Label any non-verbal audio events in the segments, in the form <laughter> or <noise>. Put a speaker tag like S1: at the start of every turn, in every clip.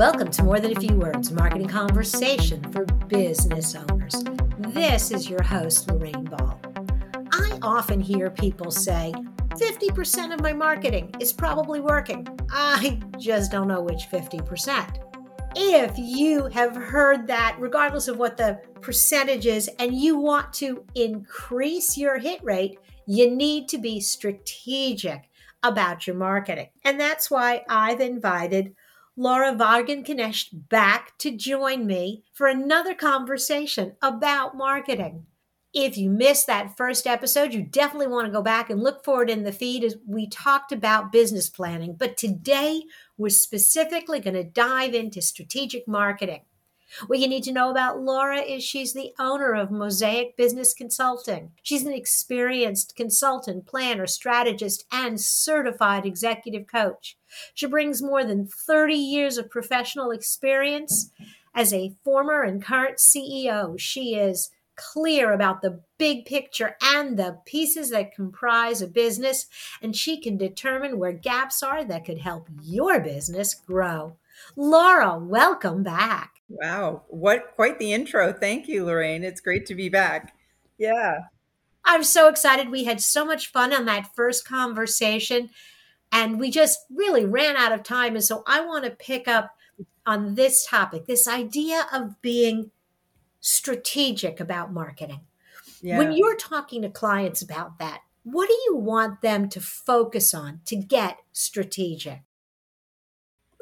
S1: Welcome to More Than a Few Words Marketing Conversation for Business Owners. This is your host, Lorraine Ball. I often hear people say, 50% of my marketing is probably working. I just don't know which 50%. If you have heard that, regardless of what the percentage is, and you want to increase your hit rate, you need to be strategic about your marketing. And that's why I've invited Laura Wagenknecht back to join me for another conversation about marketing. If you missed that first episode, you definitely want to go back and look for it in the feed as we talked about business planning. But today, we're specifically going to dive into strategic marketing. What you need to know about Laura is she's the owner of Mosaic Business Consulting. She's an experienced consultant, planner, strategist, and certified executive coach. She brings more than 30 years of professional experience. As a former and current CEO, she is clear about the big picture and the pieces that comprise a business, and she can determine where gaps are that could help your business grow. Laura, welcome back.
S2: Wow, what quite the intro. Thank you, Lorraine. It's great to be back. Yeah.
S1: I'm so excited. We had so much fun on that first conversation, and we just really ran out of time. And so I want to pick up on this topic this idea of being strategic about marketing. Yeah. When you're talking to clients about that, what do you want them to focus on to get strategic?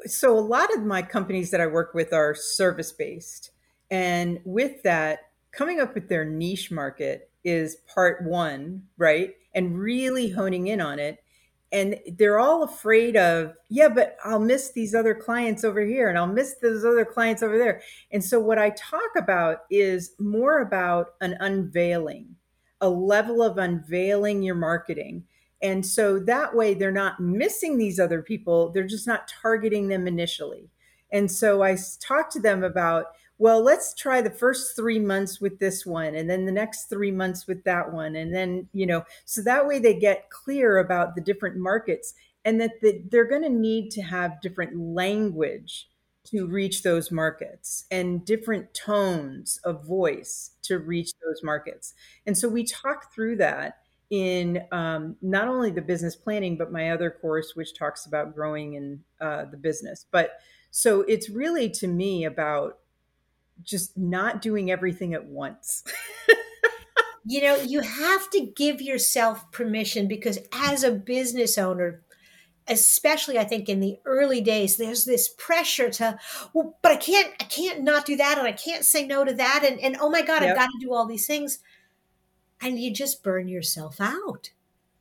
S2: so a lot of my companies that I work with are service based. And with that, coming up with their niche market is part one, right? And really honing in on it. And they're all afraid of, yeah, but I'll miss these other clients over here and I'll miss those other clients over there. And so, what I talk about is more about an unveiling, a level of unveiling your marketing and so that way they're not missing these other people, they're just not targeting them initially. And so I talked to them about, well, let's try the first three months with this one, and then the next three months with that one. And then, you know, so that way they get clear about the different markets and that the, they're going to need to have different language to reach those markets and different tones of voice to reach those markets. And so we talk through that in um, not only the business planning, but my other course, which talks about growing in uh, the business. But so it's really to me about just not doing everything at once. <laughs>
S1: you know, you have to give yourself permission because as a business owner, especially I think in the early days, there's this pressure to, well, but I can't, I can't not do that, and I can't say no to that, and and oh my god, yep. I've got to do all these things and you just burn yourself out.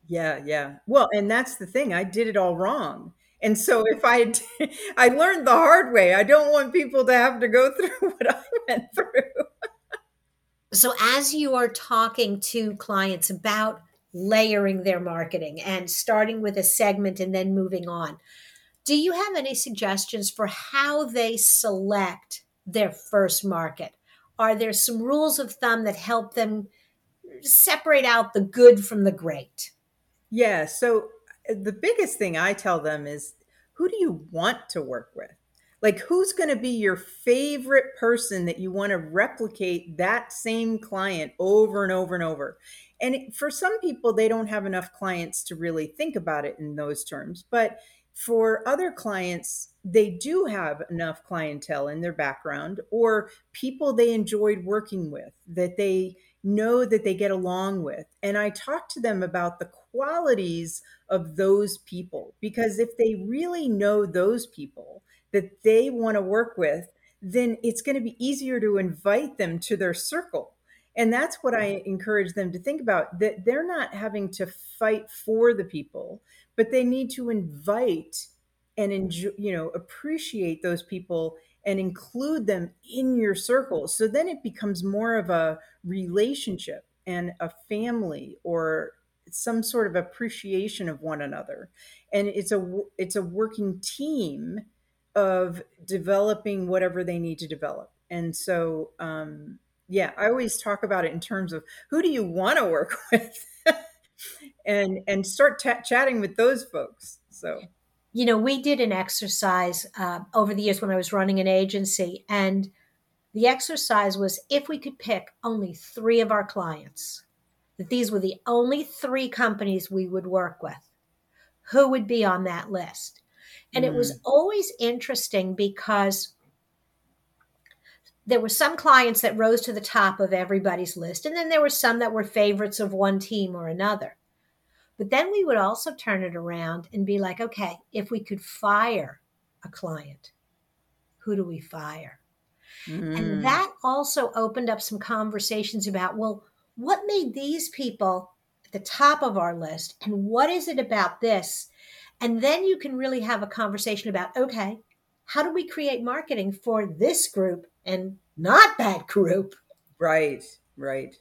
S2: Yeah, yeah. Well, and that's the thing. I did it all wrong. And so if I <laughs> I learned the hard way, I don't want people to have to go <laughs> through what I went through.
S1: so as you are talking to clients about layering their marketing and starting with a segment and then moving on, do you have any suggestions for how they select their first market? Are there some rules of thumb that help them separate out the good from the great?
S2: Yeah. So the biggest thing I tell them is who do you want to work with? Like, who's going to be your favorite person that you want to replicate that same client over and over and over? And for some people, they don't have enough clients to really think about it in those terms. But for other clients, they do have enough clientele in their background or people they enjoyed working with that they know that they get along with. And I talk to them about the qualities of those people because if they really know those people that they want to work with, then it's going to be easier to invite them to their circle. And that's what I encourage them to think about that they're not having to fight for the people, but they need to invite and enjoy, you know, appreciate those people and include them in your circle. So then it becomes more of a relationship and a family or some sort of appreciation of one another. And it's a it's a working team of developing whatever they need to develop. And so um yeah, I always talk about it in terms of who do you want to work <laughs> with? and and start t- chatting with those folks. So
S1: you know, we did an exercise uh, over the years when I was running an agency, and the exercise was if we could pick only three of our clients, that these were the only three companies we would work with, who would be on that list? And mm. it was mm. always interesting because there were some clients that rose to the top of everybody's list, and then there were some that were favorites of one team or another. But then we would also turn it around and be like, okay, if we could fire a client, who do we fire? Mm. And that also opened up some conversations about, well, what made these people at the top of our list? And what is it about this? And then you can really have a conversation about, okay, how do we create marketing for this group and not that group?
S2: Right, right.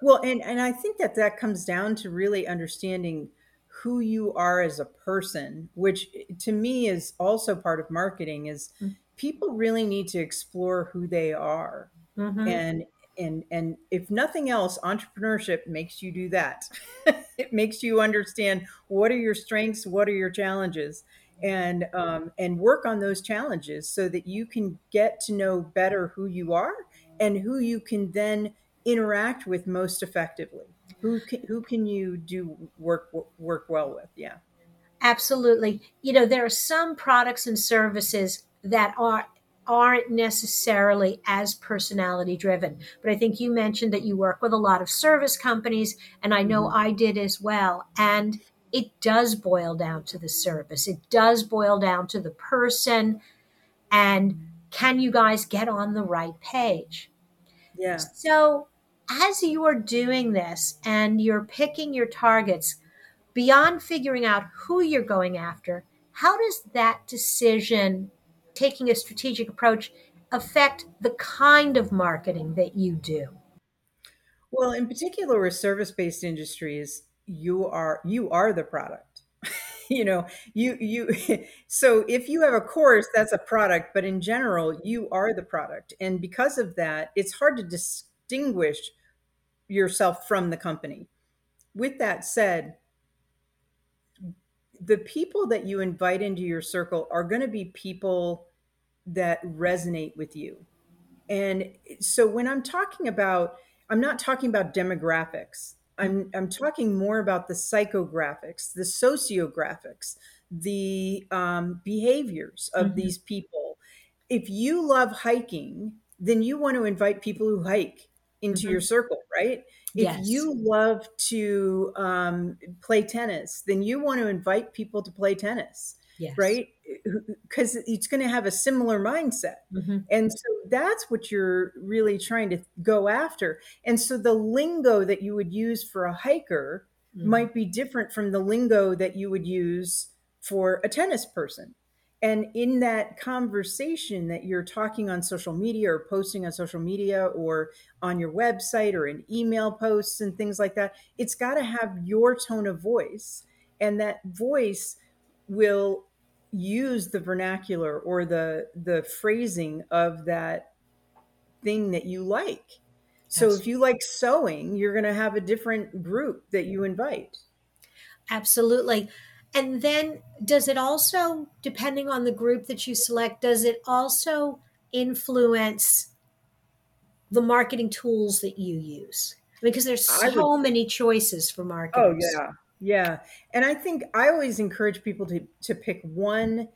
S2: Well, and and I think that that comes down to really understanding who you are as a person, which to me is also part of marketing is mm-hmm. people really need to explore who they are. Mm-hmm. And and and if nothing else entrepreneurship makes you do that. <laughs> it makes you understand what are your strengths, what are your challenges and um, and work on those challenges so that you can get to know better who you are and who you can then interact with most effectively? Who can, who can you do work work well with? Yeah.
S1: Absolutely. You know there are some products and services that are aren't necessarily as personality driven but i think you mentioned that you work with a lot of service companies and i know mm-hmm. i did as well and it does boil down to the service. It does boil down to the person and can you guys get on the right page?
S2: Yeah.
S1: So as you are doing this and you're picking your targets, beyond figuring out who you're going after, how does that decision, taking a strategic approach, affect the kind of marketing that you do?
S2: Well, in particular with service-based industries, you are you are the product. <laughs> you know, you you <laughs> so if you have a course, that's a product, but in general, you are the product. And because of that, it's hard to distinguish yourself from the company. With that said, the people that you invite into your circle are going to be people that resonate with you. And so when I'm talking about, I'm not talking about demographics. I'm, I'm talking more about the psychographics, the sociographics, the um, behaviors of mm-hmm. these people. If you love hiking, then you want to invite people who hike into mm-hmm. your circle, right? If yes. you love to um, play tennis, then you want to invite people to play tennis, yes. right? Because it's going to have a similar mindset. Mm-hmm. And so that's what you're really trying to go after. And so the lingo that you would use for a hiker mm-hmm. might be different from the lingo that you would use for a tennis person and in that conversation that you're talking on social media or posting on social media or on your website or in email posts and things like that, it's got to have your tone of voice. And that voice will use the vernacular or the the phrasing of that thing that you like. So Absolutely. if you like sewing, you're going to have a different group that you invite.
S1: Absolutely. And then does it also, depending on the group that you select, does it also influence the marketing tools that you use? Because there's so would, many choices for marketing.
S2: Oh yeah. Yeah. And I think I always encourage people to to pick one,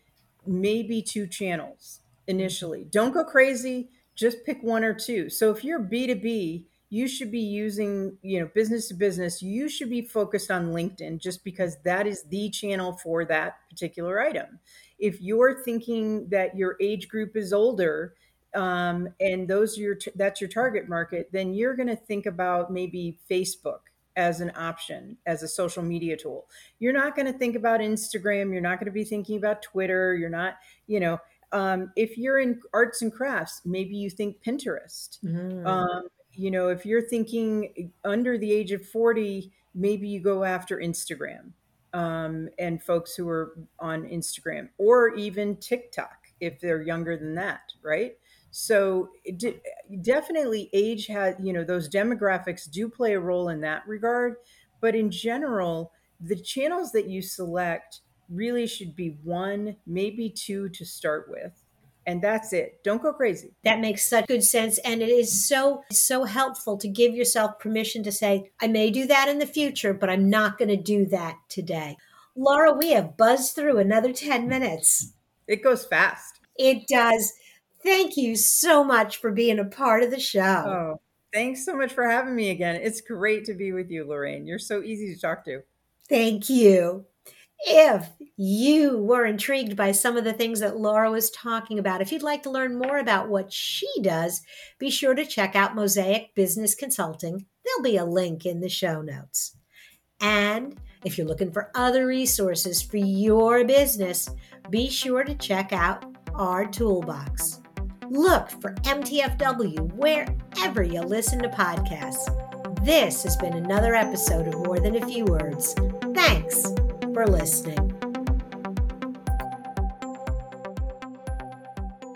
S2: maybe two channels initially. Don't go crazy, just pick one or two. So if you're B2B, you should be using, you know, business to business, you should be focused on LinkedIn just because that is the channel for that particular item. If you're thinking that your age group is older, um, and those are your that's your target market, then you're going to think about maybe Facebook as an option as a social media tool. You're not going to think about Instagram. You're not going to be thinking about Twitter. You're not, you know, um, if you're in arts and crafts, maybe you think Pinterest. Mm. Um, you know, if you're thinking under the age of 40, maybe you go after Instagram um, and folks who are on Instagram or even TikTok if they're younger than that, right? So de- definitely age has, you know, those demographics do play a role in that regard. But in general, the channels that you select really should be one, maybe two to start with. And that's it. Don't go crazy.
S1: That makes such good sense. And it is so, so helpful to give yourself permission to say, I may do that in the future, but I'm not going to do that today. Laura, we have buzzed through another 10 minutes.
S2: It goes fast.
S1: It does. Thank you so much for being a part of the show.
S2: Oh, thanks so much for having me again. It's great to be with you, Lorraine. You're so easy to talk to.
S1: Thank you. If you were intrigued by some of the things that Laura was talking about, if you'd like to learn more about what she does, be sure to check out Mosaic Business Consulting. There'll be a link in the show notes. And if you're looking for other resources for your business, be sure to check out our toolbox. Look for MTFW wherever you listen to podcasts. This has been another episode of More Than a Few Words. Thanks for listening.